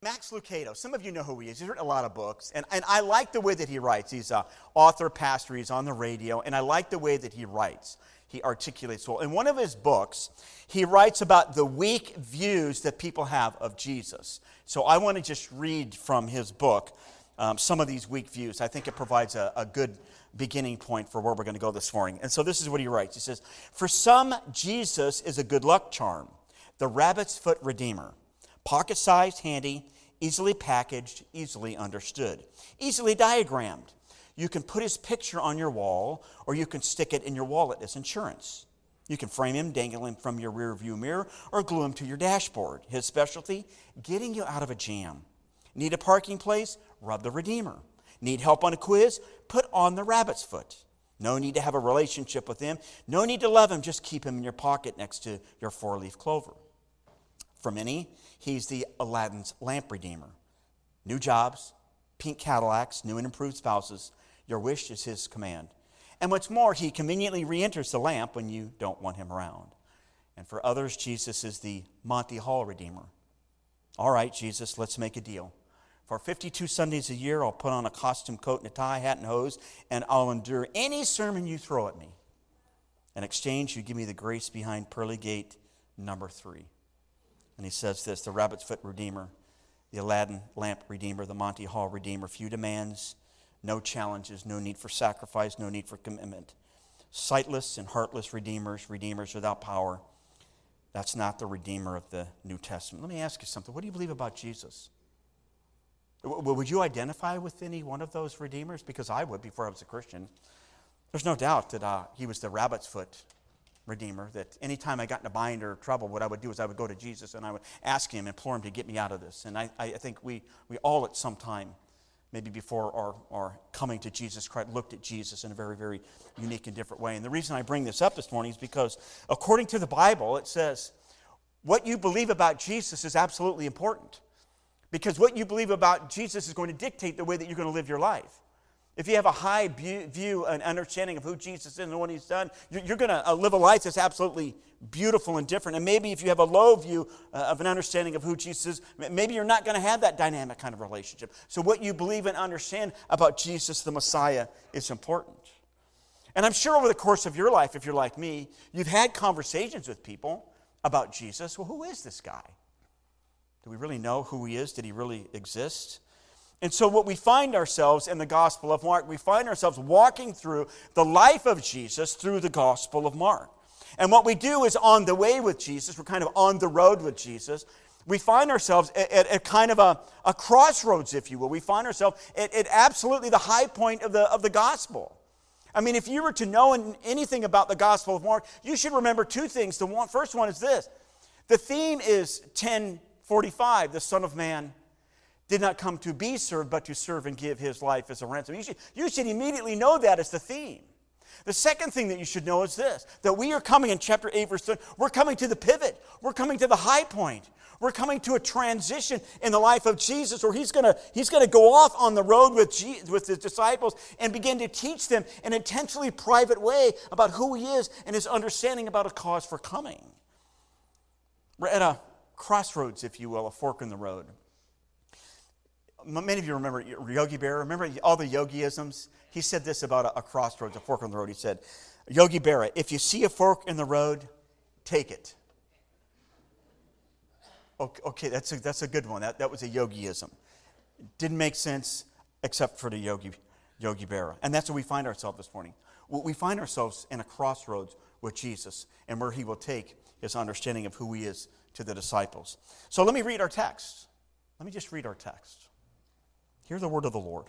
Max Lucado, some of you know who he is. He's written a lot of books, and, and I like the way that he writes. He's an author, pastor, he's on the radio, and I like the way that he writes. He articulates well. In one of his books, he writes about the weak views that people have of Jesus. So I want to just read from his book um, some of these weak views. I think it provides a, a good beginning point for where we're going to go this morning. And so this is what he writes He says, For some, Jesus is a good luck charm, the rabbit's foot redeemer pocket sized, handy, easily packaged, easily understood, easily diagrammed. You can put his picture on your wall, or you can stick it in your wallet as insurance. You can frame him, dangle him from your rear view mirror, or glue him to your dashboard. His specialty? Getting you out of a jam. Need a parking place? Rub the Redeemer. Need help on a quiz? Put on the rabbit's foot. No need to have a relationship with him. No need to love him. Just keep him in your pocket next to your four leaf clover. For many, he's the Aladdin's lamp redeemer. New jobs, pink Cadillacs, new and improved spouses. Your wish is his command. And what's more, he conveniently re enters the lamp when you don't want him around. And for others, Jesus is the Monty Hall redeemer. All right, Jesus, let's make a deal. For 52 Sundays a year, I'll put on a costume coat and a tie, hat and hose, and I'll endure any sermon you throw at me. In exchange, you give me the grace behind pearly gate number three. And he says this the rabbit's foot redeemer, the Aladdin lamp redeemer, the Monty Hall redeemer. Few demands, no challenges, no need for sacrifice, no need for commitment. Sightless and heartless redeemers, redeemers without power. That's not the redeemer of the New Testament. Let me ask you something. What do you believe about Jesus? Would you identify with any one of those redeemers? Because I would before I was a Christian. There's no doubt that uh, he was the rabbit's foot Redeemer, that anytime I got in a bind or trouble, what I would do is I would go to Jesus and I would ask him, implore him to get me out of this. And I, I think we, we all at some time, maybe before our, our coming to Jesus Christ, looked at Jesus in a very, very unique and different way. And the reason I bring this up this morning is because according to the Bible, it says what you believe about Jesus is absolutely important. Because what you believe about Jesus is going to dictate the way that you're going to live your life. If you have a high view and understanding of who Jesus is and what he's done, you're going to uh, live a life that's absolutely beautiful and different. And maybe if you have a low view uh, of an understanding of who Jesus is, maybe you're not going to have that dynamic kind of relationship. So, what you believe and understand about Jesus the Messiah is important. And I'm sure over the course of your life, if you're like me, you've had conversations with people about Jesus. Well, who is this guy? Do we really know who he is? Did he really exist? And so, what we find ourselves in the Gospel of Mark, we find ourselves walking through the life of Jesus through the Gospel of Mark. And what we do is on the way with Jesus, we're kind of on the road with Jesus. We find ourselves at, at, at kind of a, a, crossroads, if you will. We find ourselves at, at absolutely the high point of the, of the gospel. I mean, if you were to know anything about the Gospel of Mark, you should remember two things. The one, first one is this the theme is 1045, the Son of Man did not come to be served, but to serve and give his life as a ransom. You should, you should immediately know that as the theme. The second thing that you should know is this that we are coming in chapter 8, verse 10, we're coming to the pivot, we're coming to the high point. We're coming to a transition in the life of Jesus where he's going to he's to go off on the road with, Jesus, with his disciples and begin to teach them an intensely private way about who he is and his understanding about a cause for coming. We're at a crossroads, if you will, a fork in the road many of you remember Yogi Berra. Remember all the yogiisms? He said this about a, a crossroads, a fork in the road. He said, Yogi Berra, if you see a fork in the road, take it. Okay, okay that's, a, that's a good one. That, that was a yogiism. Didn't make sense except for the Yogi, Yogi Berra. And that's where we find ourselves this morning. We find ourselves in a crossroads with Jesus and where he will take his understanding of who he is to the disciples. So let me read our text. Let me just read our text. Hear the word of the Lord.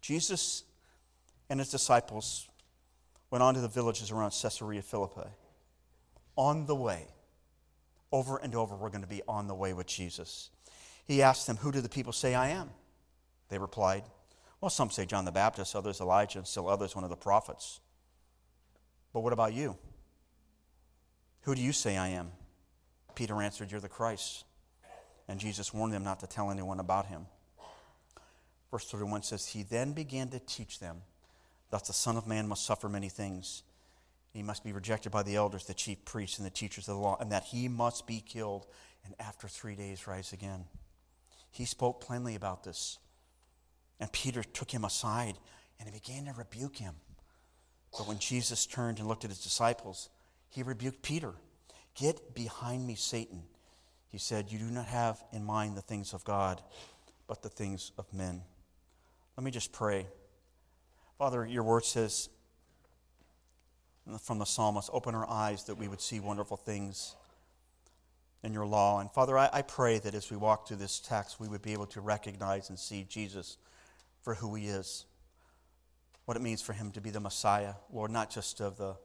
Jesus and his disciples went on to the villages around Caesarea Philippi. On the way, over and over, we're going to be on the way with Jesus. He asked them, Who do the people say I am? They replied, Well, some say John the Baptist, others Elijah, and still others one of the prophets. But what about you? Who do you say I am? Peter answered, You're the Christ. And Jesus warned them not to tell anyone about him. Verse 31 says, He then began to teach them that the Son of Man must suffer many things. He must be rejected by the elders, the chief priests, and the teachers of the law, and that he must be killed and after three days rise again. He spoke plainly about this. And Peter took him aside and he began to rebuke him. But when Jesus turned and looked at his disciples, he rebuked Peter. Get behind me, Satan. He said, You do not have in mind the things of God, but the things of men. Let me just pray. Father, your word says from the psalmist, open our eyes that we would see wonderful things in your law. And Father, I, I pray that as we walk through this text, we would be able to recognize and see Jesus for who he is, what it means for him to be the Messiah, Lord, not just of the,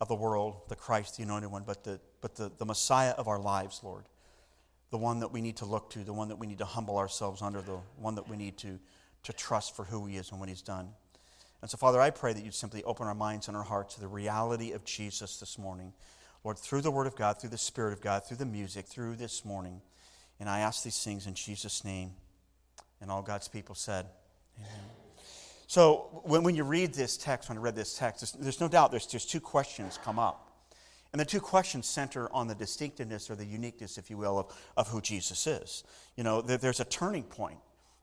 of the world, the Christ, the anointed one, but, the, but the, the Messiah of our lives, Lord. The one that we need to look to, the one that we need to humble ourselves under, the one that we need to to trust for who He is and what He's done. And so, Father, I pray that you'd simply open our minds and our hearts to the reality of Jesus this morning. Lord, through the Word of God, through the Spirit of God, through the music, through this morning. And I ask these things in Jesus' name. And all God's people said, Amen. So, when, when you read this text, when I read this text, there's, there's no doubt there's, there's two questions come up. And the two questions center on the distinctiveness or the uniqueness, if you will, of, of who Jesus is. You know, there, there's a turning point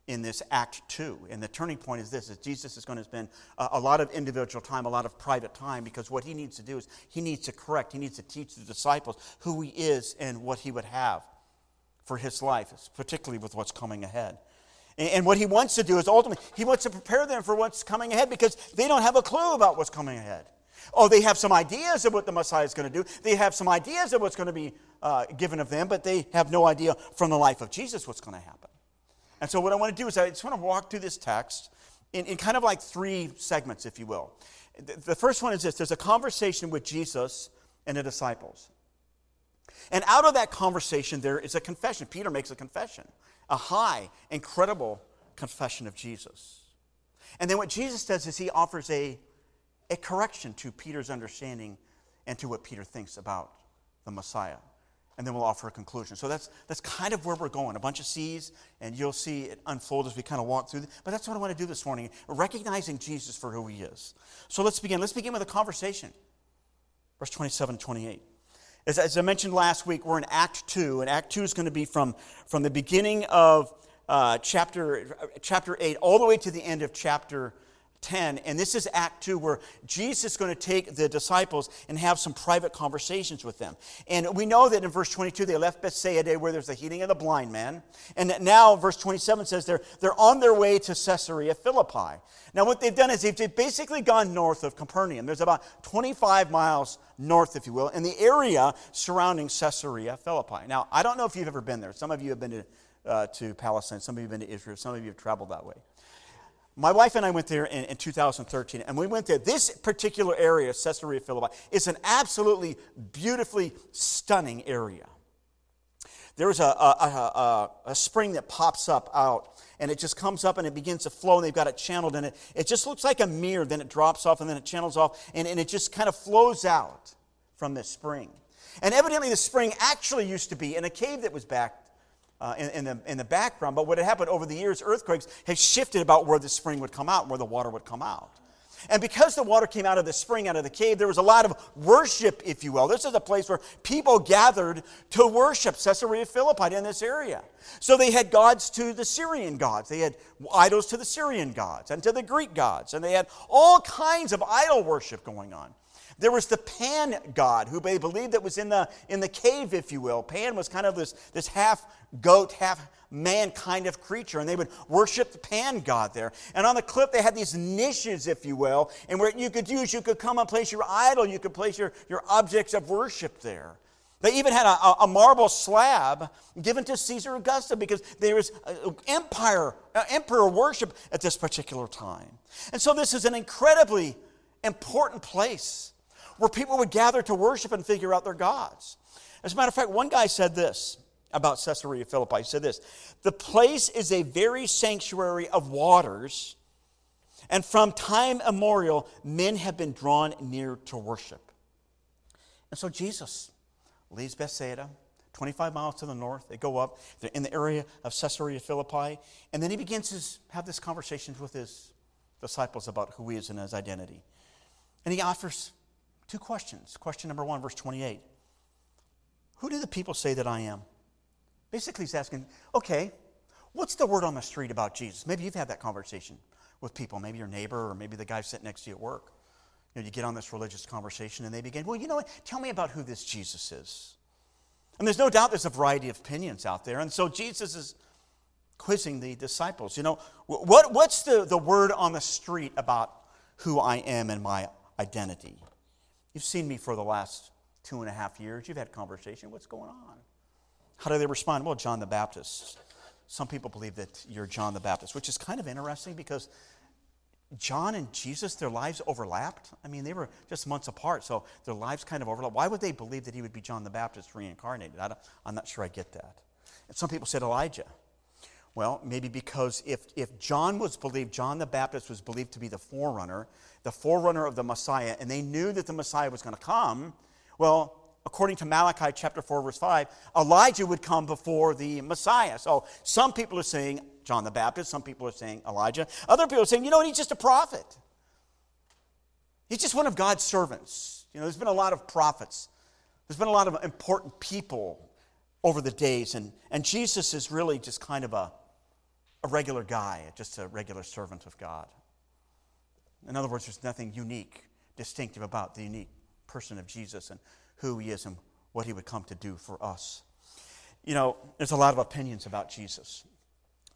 in this act two and the turning point is this is jesus is going to spend a, a, lot of individual time a lot of private time because what he needs to do is he needs to correct he needs to teach the disciples who he is and what he would have for his life particularly with what's coming ahead and, what he wants to do is ultimately he wants to prepare them for what's coming ahead because they don't have a clue about what's coming ahead oh they have some ideas of what the messiah is going to do they have some ideas of what's going to be uh, given of them but they have no idea from the life of jesus what's going to happen and so, what I want to do is I just want to walk through this text in, in kind of like three segments, if you will. The first one is this there's a conversation with Jesus and the disciples. And out of that conversation, there is a confession. Peter makes a confession, a high, incredible confession of Jesus. And then what Jesus does is he offers a, a correction to Peter's understanding and to what Peter thinks about the Messiah and then we'll offer a conclusion. So that's, that's kind of where we're going. A bunch of C's, and you'll see it unfold as we kind of walk through. But that's what I want to do this morning, recognizing Jesus for who he is. So let's begin. Let's begin with a conversation. Verse 27 28. As, as I mentioned last week, we're in Act 2, and Act 2 is going to be from, from the beginning of uh, chapter, chapter 8 all the way to the end of chapter 10. And this is Act 2, where Jesus is going to take the disciples and have some private conversations with them. And we know that in verse 22, they left Bethsaida, where there's the healing of the blind man. And now, verse 27 says they're, they're on their way to Caesarea Philippi. Now, what they've done is they've basically gone north of Capernaum. There's about 25 miles north, if you will, in the area surrounding Caesarea Philippi. Now, I don't know if you've ever been there. Some of you have been to, uh, to Palestine, some of you have been to Israel, some of you have traveled that way. My wife and I went there in, in, 2013, and we went there. This particular area, Caesarea Philippi, is an absolutely beautifully stunning area. There's a, a, a, a, spring that pops up out, and it just comes up and it begins to flow, and they've got it channeled in it. It just looks like a mirror, then it drops off, and then it channels off, and, and it just kind of flows out from this spring. And evidently, the spring actually used to be in a cave that was back uh, in, in, the, in the background. But what had happened over the years, earthquakes had shifted about where the spring would come out, and where the water would come out. And because the water came out of the spring, out of the cave, there was a lot of worship, if you will. This is a place where people gathered to worship Caesarea Philippi in this area. So they had gods to the Syrian gods, they had idols to the Syrian gods and to the Greek gods, and they had all kinds of idol worship going on. There was the Pan god, who they believed that was in the, in the cave, if you will. Pan was kind of this, this half goat, half man kind of creature, and they would worship the Pan god there. And on the cliff, they had these niches, if you will, and where you could use, you could come and place your idol, you could place your, your objects of worship there. They even had a, a marble slab given to Caesar Augusta because there was empire, uh, emperor worship at this particular time. And so this is an incredibly important place where people would gather to worship and figure out their gods. As a matter of fact, one guy said this about Caesarea Philippi. He said this The place is a very sanctuary of waters, and from time immemorial, men have been drawn near to worship. And so Jesus leaves Bethsaida, 25 miles to the north. They go up, they're in the area of Caesarea Philippi, and then he begins to have this conversation with his disciples about who he is and his identity. And he offers two questions. Question number one, verse 28. Who do the people say that I am? Basically, he's asking, okay, what's the word on the street about Jesus? Maybe you've had that conversation with people, maybe your neighbor or maybe the guy sitting next to you at work. You, know, you get on this religious conversation and they begin, well, you know what? Tell me about who this Jesus is. And there's no doubt there's a variety of opinions out there. And so Jesus is quizzing the disciples. You know, what, what's the, the word on the street about who I am and my identity? You've seen me for the last two and a half years. You've had conversation. What's going on? How do they respond? Well, John the Baptist. Some people believe that you're John the Baptist, which is kind of interesting because John and Jesus, their lives overlapped. I mean, they were just months apart, so their lives kind of overlapped. Why would they believe that he would be John the Baptist reincarnated? I am not sure I get that. And some people said Elijah. Well, maybe because if, if John was believed, John the Baptist was believed to be the forerunner, the forerunner of the Messiah, and they knew that the Messiah was going to come, well, according to Malachi chapter 4, verse 5, Elijah would come before the Messiah. So some people are saying John the Baptist, some people are saying Elijah. Other people are saying, you know what, he's just a prophet. He's just one of God's servants. You know, there's been a lot of prophets, there's been a lot of important people over the days, and, and Jesus is really just kind of a a regular guy, just a regular servant of God. In other words, there's nothing unique, distinctive about the unique person of Jesus and who he is and what he would come to do for us. You know, there's a lot of opinions about Jesus.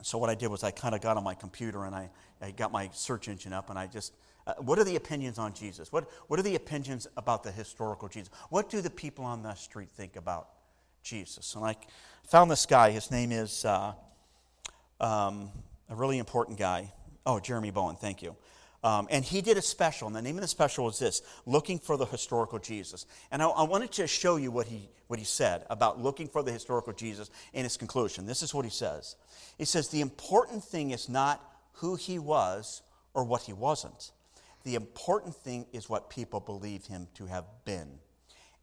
So, what I did was I kind of got on my computer and I, I got my search engine up and I just, uh, what are the opinions on Jesus? What, what are the opinions about the historical Jesus? What do the people on the street think about Jesus? And I found this guy. His name is uh, um, a really important guy. Oh, Jeremy Bowen, thank you. Um, and he did a special, and the name of the special was this Looking for the Historical Jesus. And I, I, wanted to show you what he, what he said about looking for the historical Jesus in his conclusion. This is what he says He says, The important thing is not who he was or what he wasn't, the important thing is what people believe him to have been.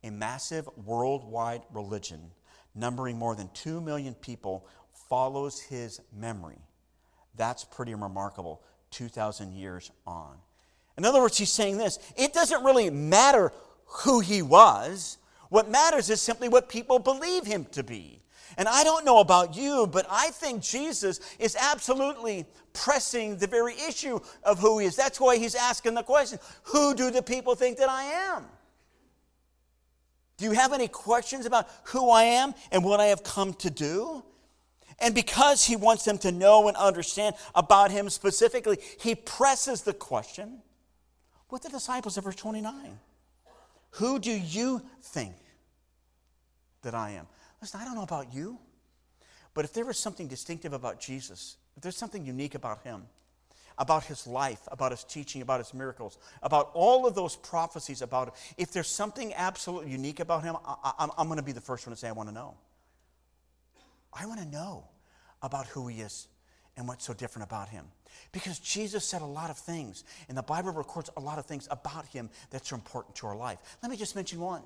A massive worldwide religion numbering more than 2 million people follows his memory. That's pretty remarkable 2,000 years on. In other words, he's saying this it doesn't really matter who he was. What matters is simply what people believe him to be. And I don't know about you, but I think Jesus is absolutely pressing the very issue of who he is. That's why he's asking the question Who do the people think that I am? Do you have any questions about who I am and what I have come to do? And because he wants them to know and understand about him specifically, he presses the question with the disciples of verse 29 Who do you think that I am? Listen, I don't know about you, but if there was something distinctive about Jesus, if there's something unique about him, about his life, about his teaching, about his miracles, about all of those prophecies about him, if there's something absolutely unique about him, I, am going to be the first one to say, I want to know. I want to know about who he is and what's so different about him. Because Jesus said a lot of things, and the Bible records a lot of things about him that's important to our life. Let me just mention one.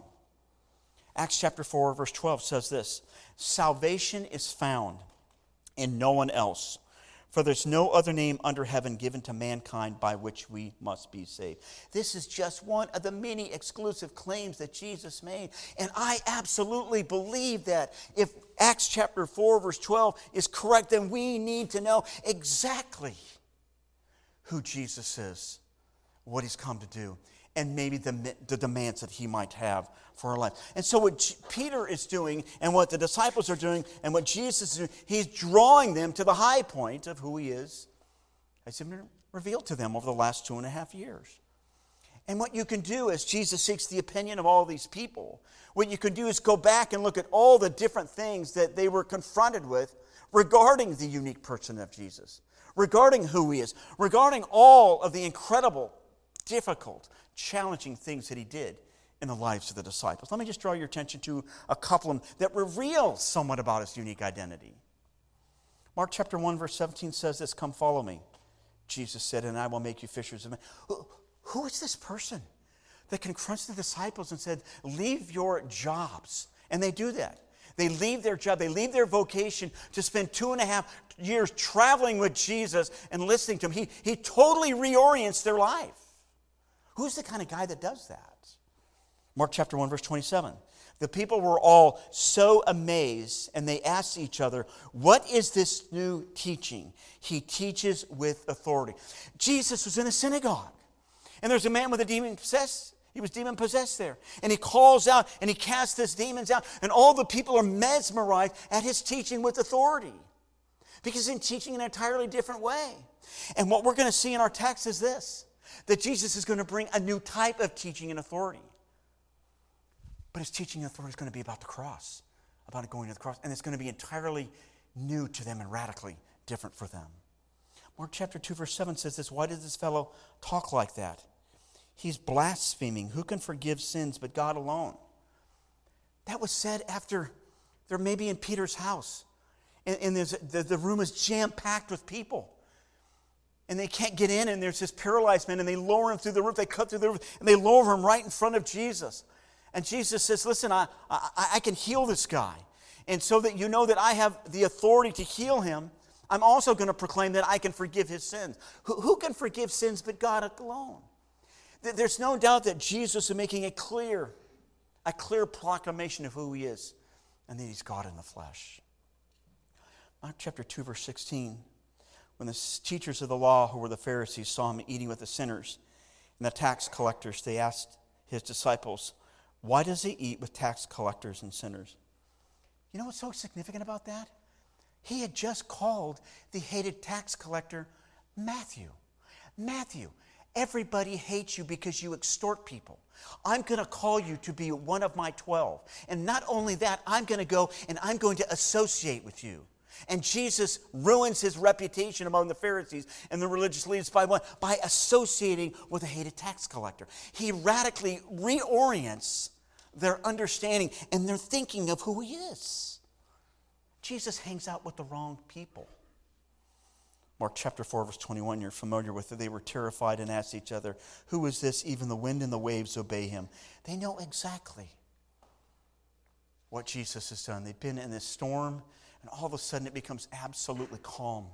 Acts chapter 4, verse 12 says this Salvation is found in no one else. For there's no other name under heaven given to mankind by which we must be saved. This is just one of the many exclusive claims that Jesus made. And I absolutely believe that if Acts chapter 4, verse 12 is correct, then we need to know exactly who Jesus is, what he's come to do, and maybe the, the demands that he might have for our life. And so, what Peter is doing, and what the disciples are doing, and what Jesus is doing, he's drawing them to the high point of who he is as he's been revealed to them over the last two and a half years. And what you can do as Jesus seeks the opinion of all these people, what you can do is go back and look at all the different things that they were confronted with regarding the unique person of Jesus, regarding who he is, regarding all of the incredible, difficult, challenging things that he did in the lives of the disciples. Let me just draw your attention to a couple of them that reveal somewhat about his unique identity. Mark chapter 1, verse 17 says this Come follow me. Jesus said, and I will make you fishers of men. Who, who is this person that confronts the disciples and said, Leave your jobs? And they do that. They leave their job, they leave their vocation to spend two and a half years traveling with Jesus and listening to him. He, he totally reorients their life. Who's the kind of guy that does that? Mark chapter 1, verse 27. The people were all so amazed and they asked each other, What is this new teaching? He teaches with authority. Jesus was in a synagogue and there's a man with a demon possessed. He was demon possessed there. And he calls out and he casts his demons out. And all the people are mesmerized at his teaching with authority because he's teaching in an entirely different way. And what we're going to see in our text is this that Jesus is going to bring a new type of teaching and authority. But his teaching and authority is going to be about the cross, about going to the cross. And it's going to be entirely new to them and radically different for them. Mark chapter 2, verse 7 says this Why does this fellow talk like that? He's blaspheming. Who can forgive sins but God alone? That was said after they're maybe in Peter's house. And, and the, the room is jam packed with people and they can't get in, and there's this paralyzed man, and they lower him through the roof. They cut through the roof, and they lower him right in front of Jesus. And Jesus says, Listen, I, I, I can heal this guy. And so that you know that I have the authority to heal him, I'm also going to proclaim that I can forgive his sins. Who, who can forgive sins but God alone? There's no doubt that Jesus is making a clear, a clear proclamation of who he is and that he's God in the flesh. Mark chapter 2, verse 16. When the teachers of the law, who were the Pharisees, saw him eating with the sinners and the tax collectors, they asked his disciples, why does he eat with tax collectors and sinners? You know what's so significant about that? He had just called the hated tax collector Matthew. Matthew, everybody hates you because you extort people. I'm going to call you to be one of my 12. And not only that, I'm going to go and I'm going to associate with you. And Jesus ruins his reputation among the Pharisees and the religious leaders by what? By associating with a hated tax collector. He radically reorients their understanding and their thinking of who he is. Jesus hangs out with the wrong people. Mark chapter 4, verse 21, you're familiar with it. They were terrified and asked each other, Who is this? Even the wind and the waves obey him. They know exactly what Jesus has done. They've been in this storm and all of a sudden it becomes absolutely calm.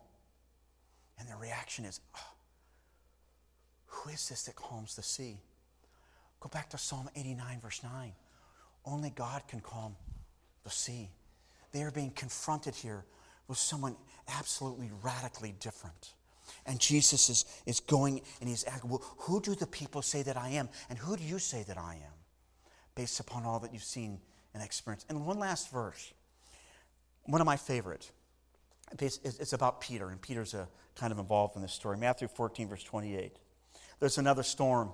And their reaction is, oh, Who is this that calms the sea? Go back to Psalm 89, verse 9. Only God can calm the sea. They are being confronted here with someone absolutely radically different. And Jesus is, is going and he's asking, well, Who do the people say that I am? And who do you say that I am? Based upon all that you've seen and experienced. And one last verse one of my favorite. It's about Peter, and Peter's a, kind of involved in this story. Matthew 14, verse 28. There's another storm,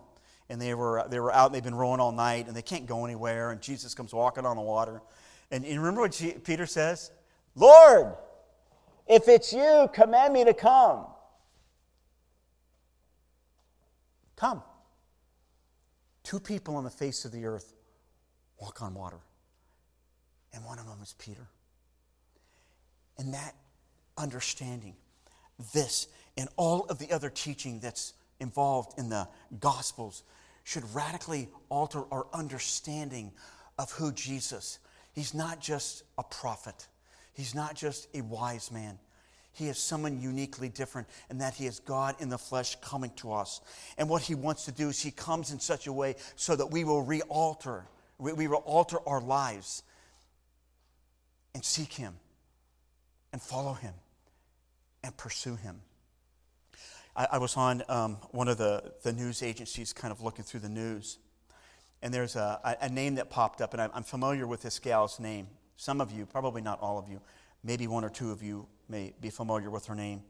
and they were, they were out, and they've been rowing all night, and they can't go anywhere, and Jesus comes walking on the water. And, and remember what Peter says? Lord, if it's you, command me to come. Come. Two people on the face of the earth walk on water, and one of them is Peter. And that understanding, this and all of the other teaching that's involved in the Gospels should radically alter our understanding of who Jesus. He's not just a prophet. He's not just a wise man. He is someone uniquely different in that he is God in the flesh coming to us. And what he wants to do is he comes in such a way so that we will re-alter, we will alter our lives and seek him and follow him and pursue him. I, I was on um, one of the, the news agencies kind of looking through the news, and there's a, a name that popped up, and I'm, familiar with this gal's name. Some of you, probably not all of you, maybe one or two of you may be familiar with her name.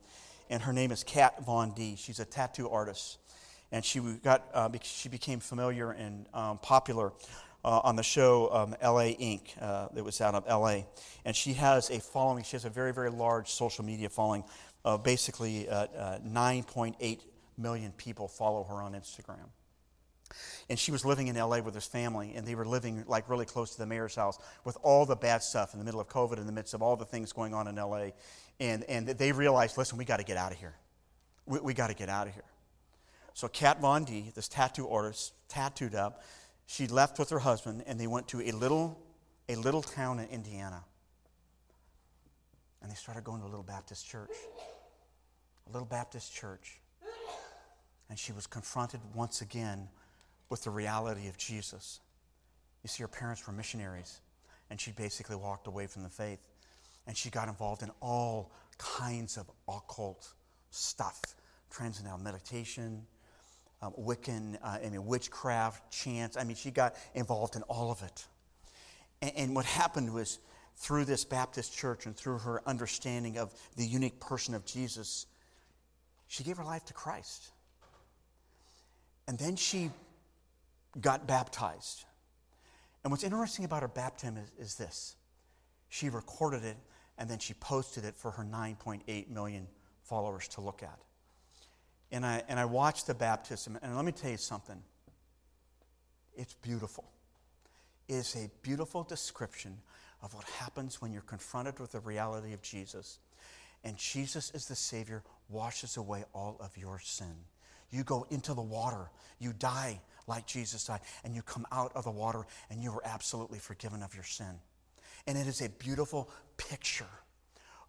And her name is Kat Von D. She's a tattoo artist. And she, got, uh, she became familiar and um, popular uh, on the show um, LA Ink. Uh, that was out of LA. And she has a following, she has a very, very large social media following. Uh, basically, 9.8 million people follow her on Instagram. And she was living in LA with his family, and they were living like really close to the mayor's house with all the bad stuff in the middle of COVID, in the midst of all the things going on in LA. And, and they realized, listen, we got to get out of here. We, we got to get out of here. So Kat Von D, this tattoo artist, tattooed up, she left with her husband and they went to a little, a little town in Indiana. And they started going to a little Baptist church. A little Baptist church. And she was confronted once again with the reality of Jesus. You see, her parents were missionaries, and she basically walked away from the faith. And she got involved in all kinds of occult stuff transcendental meditation, um, Wiccan, uh, I mean, witchcraft, chants. I mean, she got involved in all of it. And, and what happened was, through this Baptist church and through her understanding of the unique person of Jesus, she gave her life to Christ. And then she got baptized. And what's interesting about her baptism is, is this she recorded it and then she posted it for her 9.8 million followers to look at. And I, and I watched the baptism, and let me tell you something. It's beautiful. It is a beautiful description of what happens when you're confronted with the reality of Jesus. And Jesus is the Savior, washes away all of your sin. You go into the water, you die like Jesus died, and you come out of the water, and you are absolutely forgiven of your sin. And it is a beautiful picture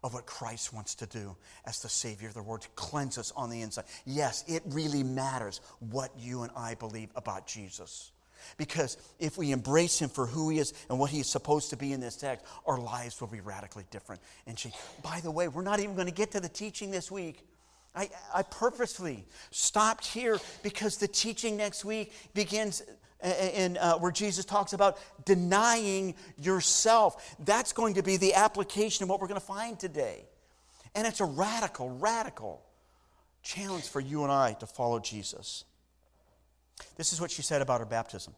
of what Christ wants to do as the Savior of the world to cleanse us on the inside. Yes, it really matters what you and I believe about Jesus. Because if we embrace him for who he is and what he is supposed to be in this text, our lives will be radically different. And she, by the way, we're not even going to get to the teaching this week. I, I purposely stopped here because the teaching next week begins in, uh, where Jesus talks about denying yourself. That's going to be the application of what we're going to find today. And it's a radical, radical challenge for you and I to follow Jesus. This is what she said about her baptism.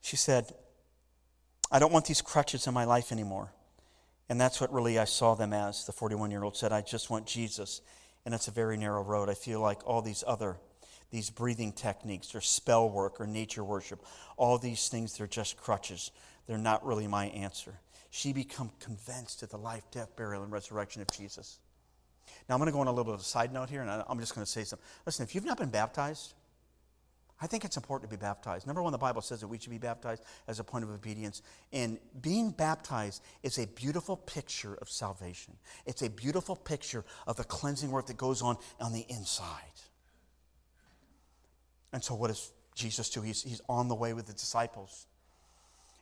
She said, I don't want these crutches in my life anymore. And that's what really I saw them as. The 41 year old said, I just want Jesus. And it's a very narrow road. I feel like all these other these breathing techniques or spell work or nature worship, all these things, they're just crutches. They're not really my answer. She become convinced of the life, death, burial, and resurrection of Jesus. Now, I'm going to go on a little bit of a side note here, and I'm just going to say something. Listen, if you've not been baptized, I think it's important to be baptized. Number one, the Bible says that we should be baptized as a point of obedience. And being baptized is a beautiful picture of salvation, it's a beautiful picture of the cleansing work that goes on on the inside. And so, what does Jesus do? He's, he's on the way with the disciples.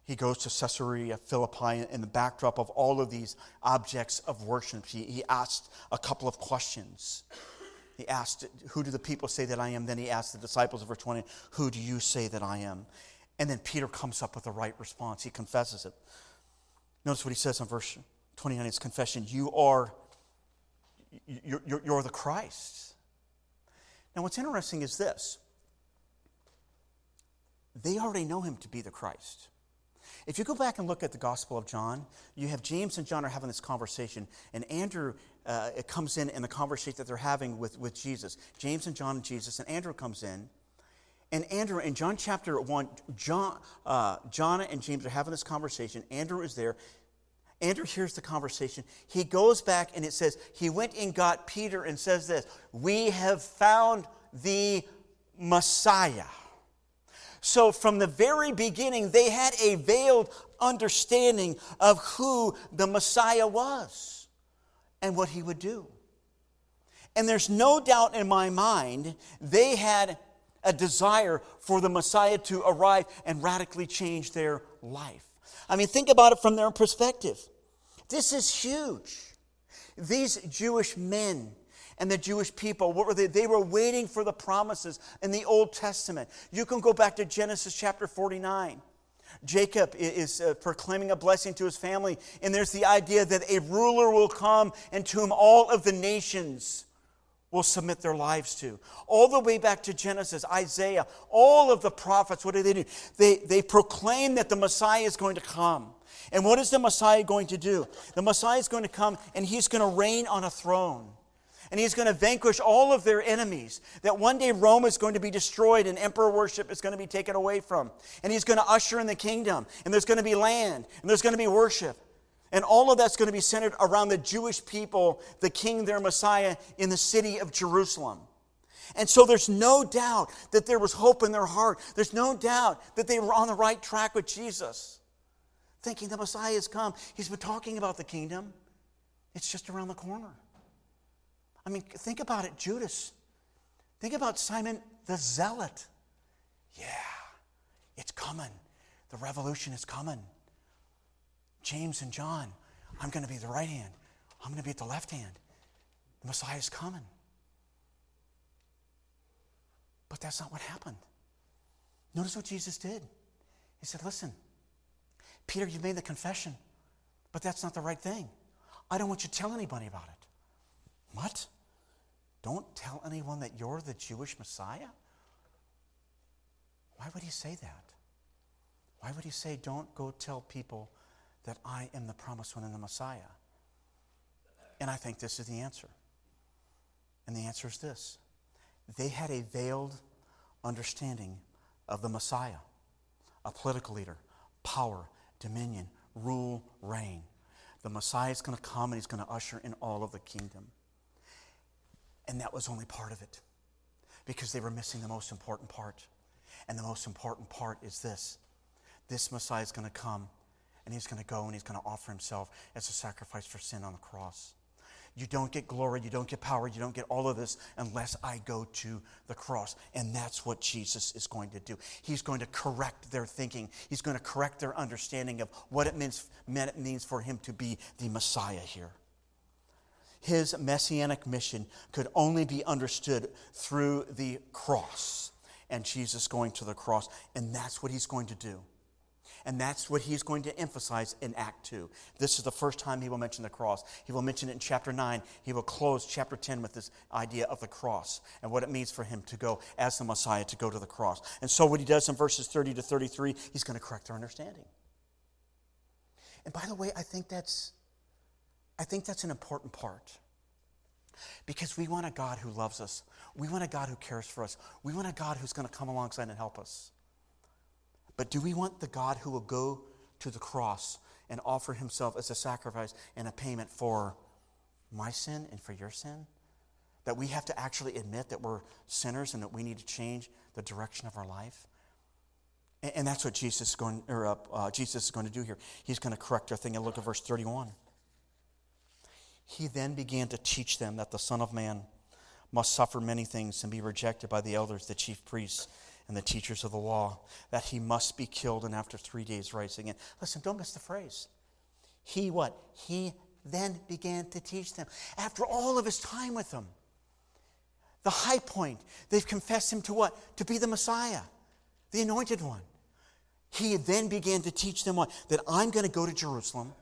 He goes to Caesarea Philippi in the backdrop of all of these objects of worship. He, he asked a couple of questions. He asked, Who do the people say that I am? Then he asked the disciples of verse 20, Who do you say that I am? And then Peter comes up with the right response. He confesses it. Notice what he says in verse 29 his confession You are, you're, you're, the Christ. Now, what's interesting is this they already know him to be the Christ. If you go back and look at the Gospel of John, you have James and John are having this conversation, and Andrew uh, comes in in the conversation that they're having with, with Jesus. James and John and Jesus, and Andrew comes in. And Andrew, in John chapter 1, John, uh, John and James are having this conversation. Andrew is there. Andrew hears the conversation. He goes back and it says, he went and got Peter and says this We have found the Messiah. So, from the very beginning, they had a veiled understanding of who the Messiah was and what he would do. And there's no doubt in my mind they had a desire for the Messiah to arrive and radically change their life. I mean, think about it from their perspective. This is huge. These Jewish men, and the Jewish people. What were they? They were waiting for the promises in the Old Testament. You can go back to Genesis chapter 49. Jacob is uh, proclaiming a blessing to his family, and there's the idea that a ruler will come and to whom all of the nations will submit their lives to. All the way back to Genesis, Isaiah, all of the prophets, what do they do? They, they proclaim that the Messiah is going to come. And what is the Messiah going to do? The Messiah is going to come and he's going to reign on a throne and he's going to vanquish all of their enemies. That one day Rome is going to be destroyed and emperor worship is going to be taken away from. And he's going to usher in the kingdom, and there's going to be land, and there's going to be worship. And all of that's going to be centered around the Jewish people, the king, their Messiah, in the city of Jerusalem. And so there's no doubt that there was hope in their heart. There's no doubt that they were on the right track with Jesus, thinking the Messiah has come. He's been talking about the kingdom, it's just around the corner. I mean, think about it, Judas. Think about Simon the Zealot. Yeah, it's coming. The revolution is coming. James and John, I'm going to be the right hand. I'm going to be at the left hand. The Messiah is coming. But that's not what happened. Notice what Jesus did. He said, Listen, Peter, you made the confession, but that's not the right thing. I don't want you to tell anybody about it. What? Don't tell anyone that you're the Jewish Messiah? Why would he say that? Why would he say, Don't go tell people that I am the promised one and the Messiah? And I think this is the answer. And the answer is this they had a veiled understanding of the Messiah, a political leader, power, dominion, rule, reign. The Messiah is going to come and he's going to usher in all of the kingdom. And that was only part of it because they were missing the most important part. And the most important part is this this Messiah is going to come and he's going to go and he's going to offer himself as a sacrifice for sin on the cross. You don't get glory, you don't get power, you don't get all of this unless I go to the cross. And that's what Jesus is going to do. He's going to correct their thinking, He's going to correct their understanding of what it means, it means for Him to be the Messiah here. His messianic mission could only be understood through the cross and Jesus going to the cross. And that's what He's going to do. And that's what he's going to emphasize in Act 2. This is the first time he will mention the cross. He will mention it in chapter 9. He will close chapter 10 with this idea of the cross and what it means for him to go as the Messiah to go to the cross. And so, what he does in verses 30 to 33, he's going to correct their understanding. And by the way, I think that's, I think that's an important part. Because we want a God who loves us. We want a God who cares for us. We want a God who's going to come alongside and help us. But do we want the God who will go to the cross and offer himself as a sacrifice and a payment for my sin and for your sin? That we have to actually admit that we're sinners and that we need to change the direction of our life? And, that's what Jesus is, going, or, uh, Jesus is going to do here. He's going to correct our thing. And look at verse 31. He then began to teach them that the Son of Man must suffer many things and be rejected by the elders, the chief priests and the teachers of the law, that he must be killed and after three days rise again. Listen, don't miss the phrase. He what? He then began to teach them. After all of his time with them, the high point, they've confessed him to what? To be the Messiah, the anointed one. He then began to teach them what? That I'm going to go to Jerusalem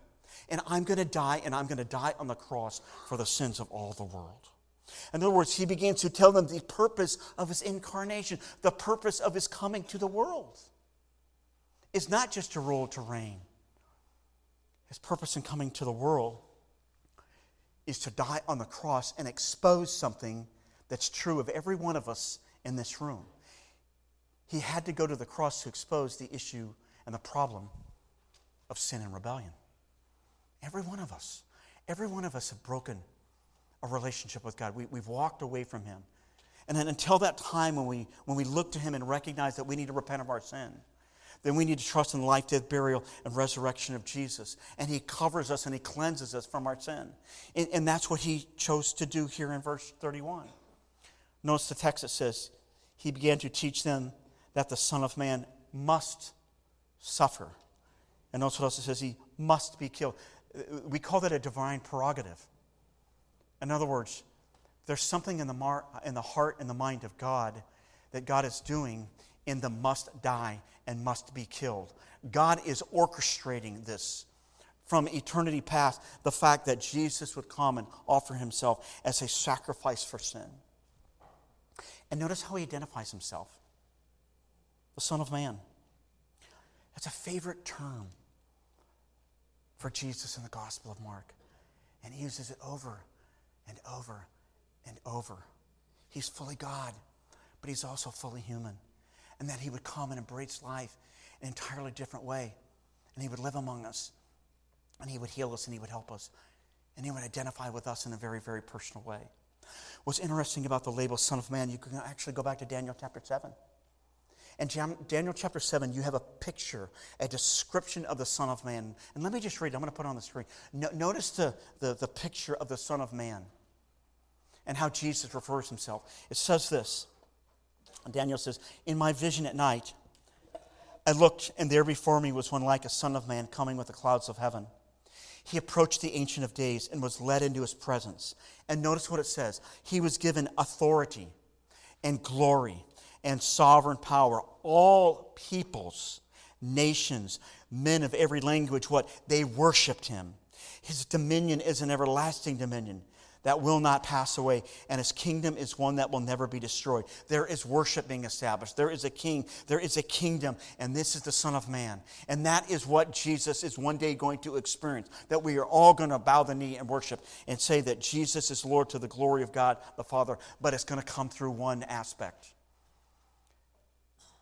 and I'm going to die and I'm going to die on the cross for the sins of all the world. In other words, he begins to tell them the purpose of his incarnation, the purpose of his coming to the world. Is not just to rule, to reign. His purpose in coming to the world is to die on the cross and expose something that's true of every one of us in this room. He had to go to the cross to expose the issue and the problem of sin and rebellion. Every one of us, every one of us have broken a relationship with God. We, we've walked away from Him. And then until that time when we, when we look to Him and recognize that we need to repent of our sin, then we need to trust in the life, death, burial, and resurrection of Jesus. And He covers us and He cleanses us from our sin. And, and that's what He chose to do here in verse 31. Notice the text that says, He began to teach them that the Son of Man must suffer. And notice what else it says, He must be killed. We call that a divine prerogative. In other words, there's something in the, mar- in the heart and the mind of God that God is doing in the must die and must be killed. God is orchestrating this from eternity past, the fact that Jesus would come and offer himself as a sacrifice for sin. And notice how he identifies himself the Son of Man. That's a favorite term for Jesus in the Gospel of Mark. And he uses it over and over and over. He's fully God, but he's also fully human. And that he would come and embrace life in an entirely different way. And he would live among us. And he would heal us and he would help us. And he would identify with us in a very, very personal way. What's interesting about the label Son of Man, you can actually go back to Daniel chapter 7. And Daniel chapter 7, you have a picture, a description of the Son of Man. And let me just read, I'm going to put it on the screen. No, notice the, the, the picture of the Son of Man and how Jesus refers himself. It says this Daniel says, In my vision at night, I looked, and there before me was one like a son of man coming with the clouds of heaven. He approached the Ancient of Days and was led into his presence. And notice what it says He was given authority and glory and sovereign power. All peoples, nations, men of every language, what? They worshiped him. His dominion is an everlasting dominion that will not pass away, and his kingdom is one that will never be destroyed. There is worship being established. There is a king, there is a kingdom, and this is the Son of Man. And that is what Jesus is one day going to experience that we are all going to bow the knee and worship and say that Jesus is Lord to the glory of God the Father, but it's going to come through one aspect,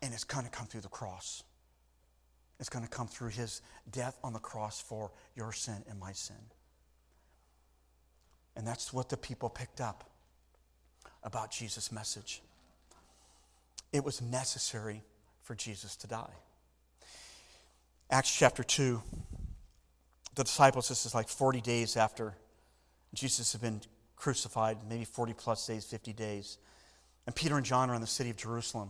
and it's going to come through the cross. It's going to come through his death on the cross for your sin and my sin. And that's what the people picked up about Jesus' message. It was necessary for Jesus to die. Acts chapter 2, the disciples, this is like 40 days after Jesus had been crucified, maybe 40 plus days, 50 days. And Peter and John are in the city of Jerusalem.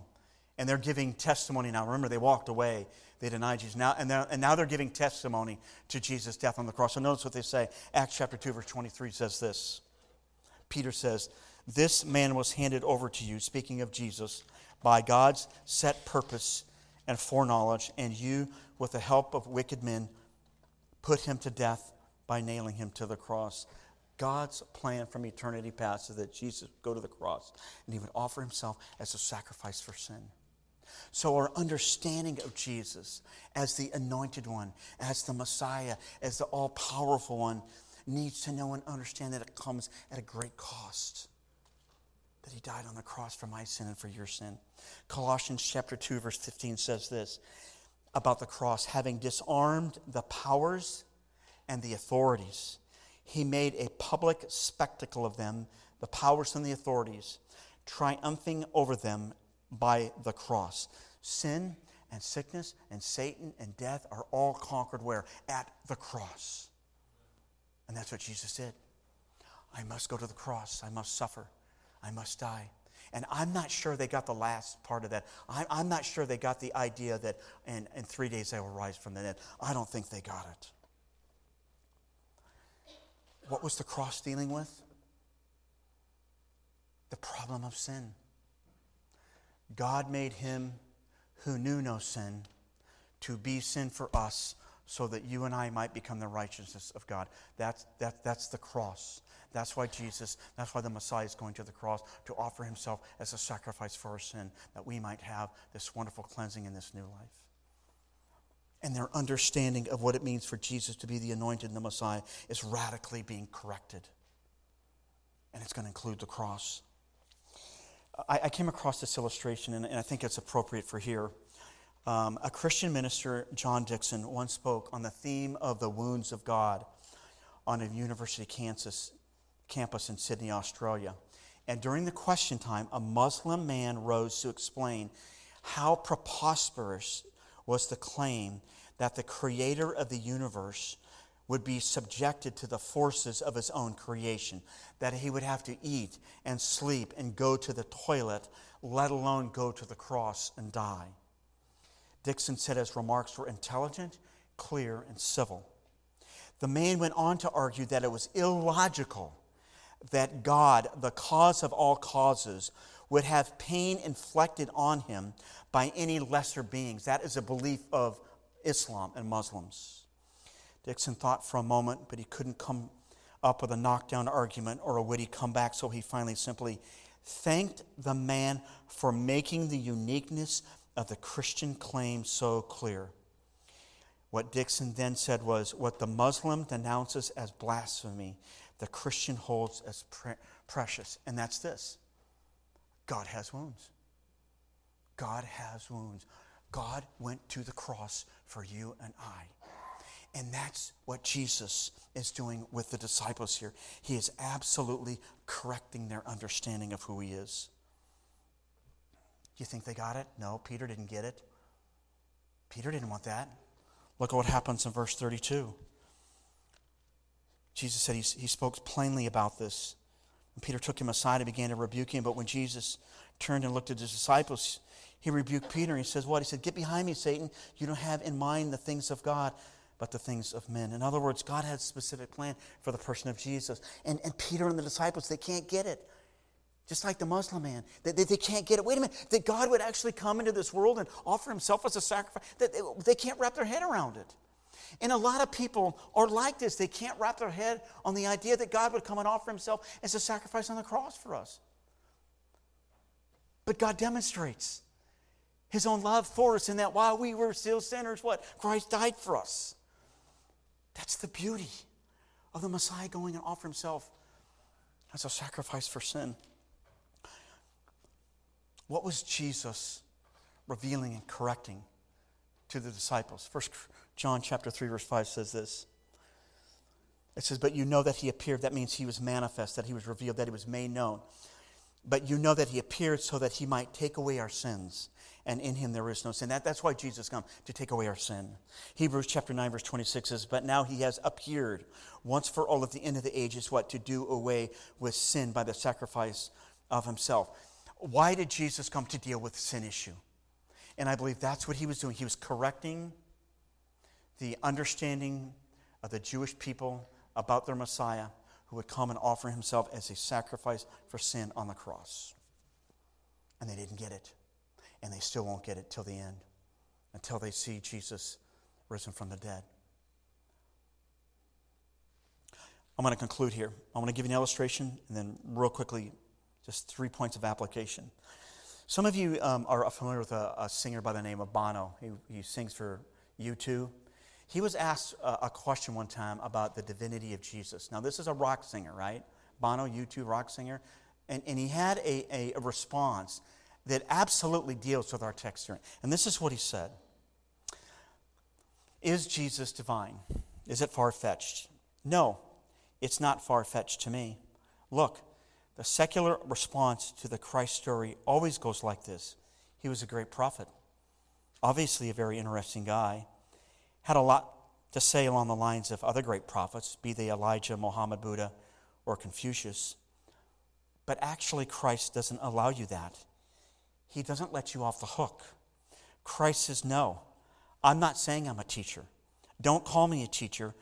And they're giving testimony now. Remember, they walked away they denied Jesus. Now, and, and now they're giving testimony to Jesus' death on the cross. So notice what they say. Acts chapter 2, verse 23 says this. Peter says, This man was handed over to you, speaking of Jesus, by God's set purpose and foreknowledge, and you, with the help of wicked men, put him to death by nailing him to the cross. God's plan from eternity past is that Jesus would go to the cross and he would offer himself as a sacrifice for sin. So, our understanding of Jesus as the anointed one, as the Messiah, as the all powerful one, needs to know and understand that it comes at a great cost. That he died on the cross for my sin and for your sin. Colossians chapter 2, verse 15 says this about the cross having disarmed the powers and the authorities, he made a public spectacle of them, the powers and the authorities, triumphing over them by the cross. Sin and sickness and Satan and death are all conquered where? At the cross. And that's what Jesus did. I must go to the cross. I must suffer. I must die. And I'm not sure they got the last part of that. I'm not sure they got the idea that in, in three days they will rise from the dead. I don't think they got it. What was the cross dealing with? The problem of sin. God made him who knew no sin to be sin for us so that you and I might become the righteousness of God. That's, that, that's the cross. That's why Jesus, that's why the Messiah is going to the cross to offer himself as a sacrifice for our sin, that we might have this wonderful cleansing in this new life. And their understanding of what it means for Jesus to be the anointed and the Messiah is radically being corrected. And it's going to include the cross. I, I came across this illustration, and, and, I think it's appropriate for here. Um, a Christian minister, John Dickson, once spoke on the theme of the wounds of God on a University Kansas campus in Sydney, Australia. And during the question time, a Muslim man rose to explain how preposterous was the claim that the creator of the universe would be subjected to the forces of his own creation, that he would have to eat and sleep and go to the toilet, let alone go to the cross and die. Dickson said his remarks were intelligent, clear, and civil. The man went on to argue that it was illogical that God, the cause of all causes, would have pain inflicted on him by any lesser beings. That is a belief of Islam and Muslims. Dickson thought for a moment, but he couldn't come up with a knockdown argument or a witty comeback, so he finally simply thanked the man for making the uniqueness of the Christian claim so clear. What Dickson then said was what the Muslim denounces as blasphemy, the Christian holds as pre- precious. And that's this God has wounds. God has wounds. God went to the cross for you and I. And that's what Jesus is doing with the disciples here. He is absolutely correcting their understanding of who he is. Do you think they got it? No, Peter didn't get it. Peter didn't want that. Look at what happens in verse 32. Jesus said he, he spoke plainly about this. And Peter took him aside and began to rebuke him. But when Jesus turned and looked at his disciples, He rebuked Peter he says, What? He said, Get behind me, Satan. You don't have in mind the things of God, but the things of men. In other words, God has a specific plan for the person of Jesus. And, and Peter and the disciples, they can't get it. Just like the Muslim man, they, they, they can't get it. Wait a minute, that God would actually come into this world and offer himself as a sacrifice. That they, they can't wrap their head around it. And a lot of people are like this. They can't wrap their head on the idea that God would come and offer himself as a sacrifice on the cross for us. But God demonstrates his own love for us in that while we were still sinners, what? Christ died for us. That's the beauty of the Messiah going and offering himself as a sacrifice for sin. What was Jesus revealing and correcting to the disciples? First John chapter 3 verse 5 says this. It says, "But you know that he appeared, that means he was manifest, that he was revealed, that he was made known. But you know that he appeared so that he might take away our sins." and in him there is no sin. That, that's why Jesus come to take away our sin. Hebrews chapter 9, verse 26 says, But now he has appeared once for all at the end of the ages, what? To do away with sin by the sacrifice of himself. Why did Jesus come to deal with the sin issue? And I believe that's what he was doing. He was correcting the understanding of the Jewish people about their Messiah who would come and offer himself as a sacrifice for sin on the cross. And they didn't get it and they still won't get it till the end, until they see Jesus risen from the dead. I'm going to conclude here. I want to give you an illustration and then, real quickly, just three points of application. Some of you um, are familiar with a, a, singer by the name of Bono. He, he sings for U2. He was asked a, a, question one time about the divinity of Jesus. Now, this is a rock singer, right? Bono, U2 rock singer. And, and he had a, a response that absolutely deals with our text here. And this is what he said Is Jesus divine? Is it far fetched? No, it's not far fetched to me. Look, the secular response to the Christ story always goes like this He was a great prophet, obviously, a very interesting guy, had a lot to say along the lines of other great prophets, be they Elijah, Muhammad, Buddha, or Confucius. But actually, Christ doesn't allow you that. He doesn't let you off the hook. Christ says, No, I'm not saying I'm a teacher. Don't call me a teacher.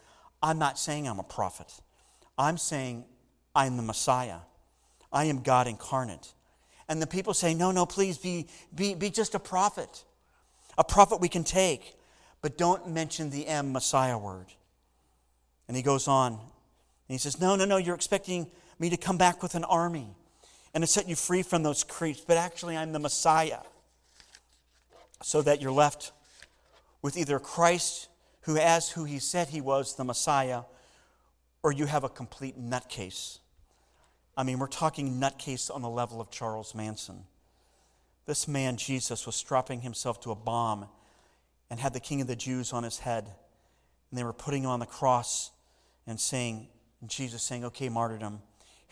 I'm not saying I'm a prophet. I'm saying I'm the Messiah. I am God incarnate. And the people say, No, no, please be, be, be just a prophet. A prophet we can take, but don't mention the M Messiah word. And he goes on and he says, No, no, no, you're expecting me to come back with an army and to set you free from those creeps, but actually, I'm the Messiah. So that you're left with either Christ, who, as who he said he was, the Messiah, or you have a complete nutcase. I mean, we're talking nutcase on the level of Charles Manson. This man, Jesus, was strapping himself to a bomb and had the king of the Jews on his head. And they were putting him on the cross and saying, Jesus saying, okay, martyrdom,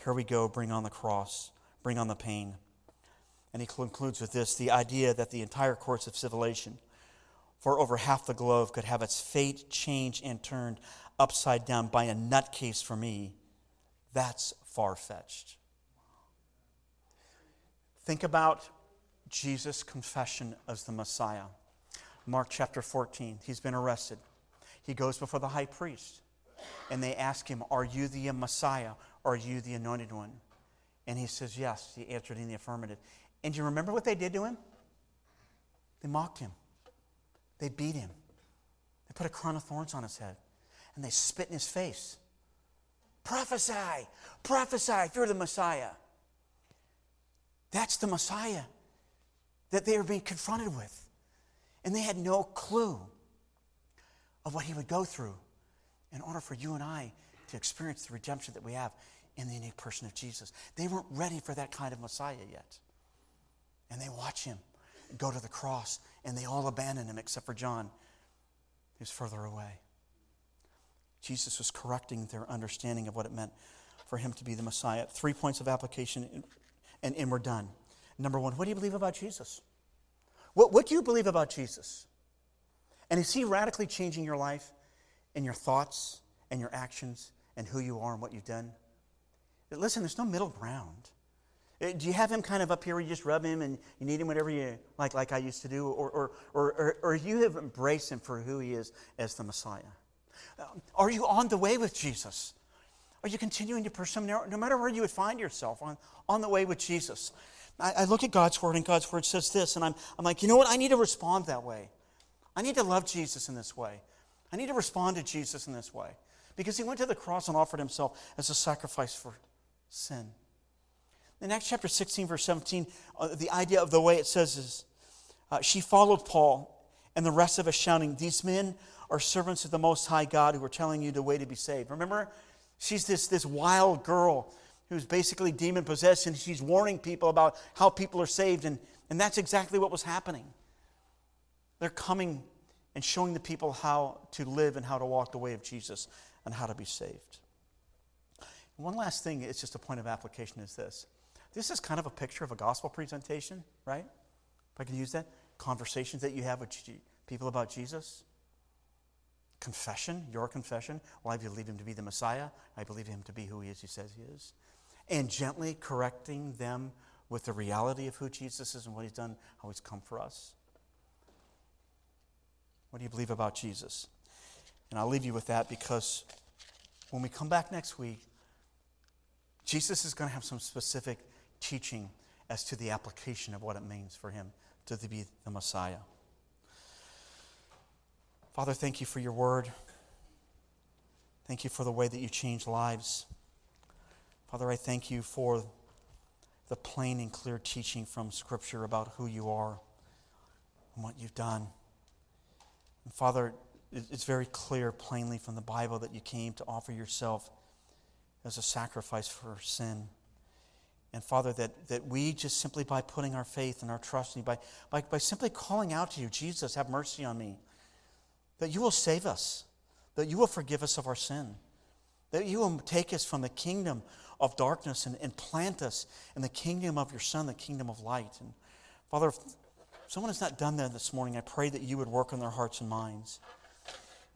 here we go, bring on the cross bring on the pain. And he concludes with this the idea that the entire course of civilization for over half the globe could have its fate changed and turned upside down by a nutcase for me. That's far fetched. Think about Jesus' confession as the Messiah. Mark chapter 14. He's been arrested. He goes before the high priest, and they ask him, Are you the Messiah? Are you the anointed one? And he says, Yes. He answered in the affirmative. And do you remember what they did to him? They mocked him, they beat him, they put a crown of thorns on his head, and they spit in his face. Prophesy, prophesy if you're the Messiah. That's the Messiah that they are being confronted with. And they had no clue of what he would go through in order for you and I to experience the redemption that we have in the unique person of Jesus. They weren't ready for that kind of Messiah yet. And they watch him go to the cross, and they all abandon him except for John, who's further away. Jesus was correcting their understanding of what it meant for him to be the Messiah. Three points of application, and, and we're done. Number one, what do you believe about Jesus? What, what do you believe about Jesus? And is he radically changing your life and your thoughts and your actions and who you are and what you've done? Listen, there's no middle ground. Uh, Do you have him kind of up here where you just rub him and you need him whenever you like, like I used to do? Or, or, or, or, or you have embraced him for who he is as the Messiah? Uh, Are you on the way with Jesus? Are you continuing to pursue him no matter where you would find yourself on, on the way with Jesus? I, I look at God's word, and God's word says this, and I'm, I'm like, you know what? I need to respond that way. I need to love Jesus in this way. I need to respond to Jesus in this way. Because he went to the cross and offered himself as a sacrifice for sin. In Acts chapter 16, verse 17, uh, the idea of the way it says is uh, she followed Paul and the rest of us shouting, These men are servants of the Most High God who are telling you the way to be saved. Remember, she's this, this wild girl who's basically demon possessed, and she's warning people about how people are saved, and, and that's exactly what was happening. They're coming and showing the people how to live and how to walk the way of Jesus and how to be saved. One last thing, it's just a point of application, is this. This is kind of a picture of a gospel presentation, right? If I can use that. Conversations that you have with people about Jesus. Confession, your confession. Why Well, I believe him to be the Messiah. I believe him to be who he is, he says he is. And gently correcting them with the reality of who Jesus is and what he's done, how he's come for us. What do you believe about Jesus? And I'll leave you with that because when we come back next week, Jesus is going to have some specific teaching as to the application of what it means for him to be the Messiah. Father, thank you for your word. Thank you for the way that you change lives. Father, I thank you for the plain and clear teaching from Scripture about who you are and what you've done. And Father, it's very clear plainly from the Bible that you came to offer yourself as a sacrifice for sin. And Father, that, that we just simply by putting our faith and our trust in you, by, by, by simply calling out to you, Jesus, have mercy on me, that you will save us, that you will forgive us of our sin, that you will take us from the kingdom of darkness and, and plant us in the kingdom of your Son, the kingdom of light. And Father, if someone has not done that this morning, I pray that you would work on their hearts and minds.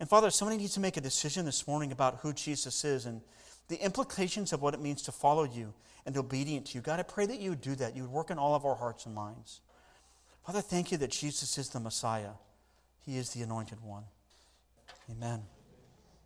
And Father, if somebody needs to make a decision this morning about who Jesus is and the implications of what it means to follow you and obedient to you, God, I pray that you would do that. You would work in all of our hearts and minds. Father, thank you that Jesus is the Messiah. He is the anointed one. Amen.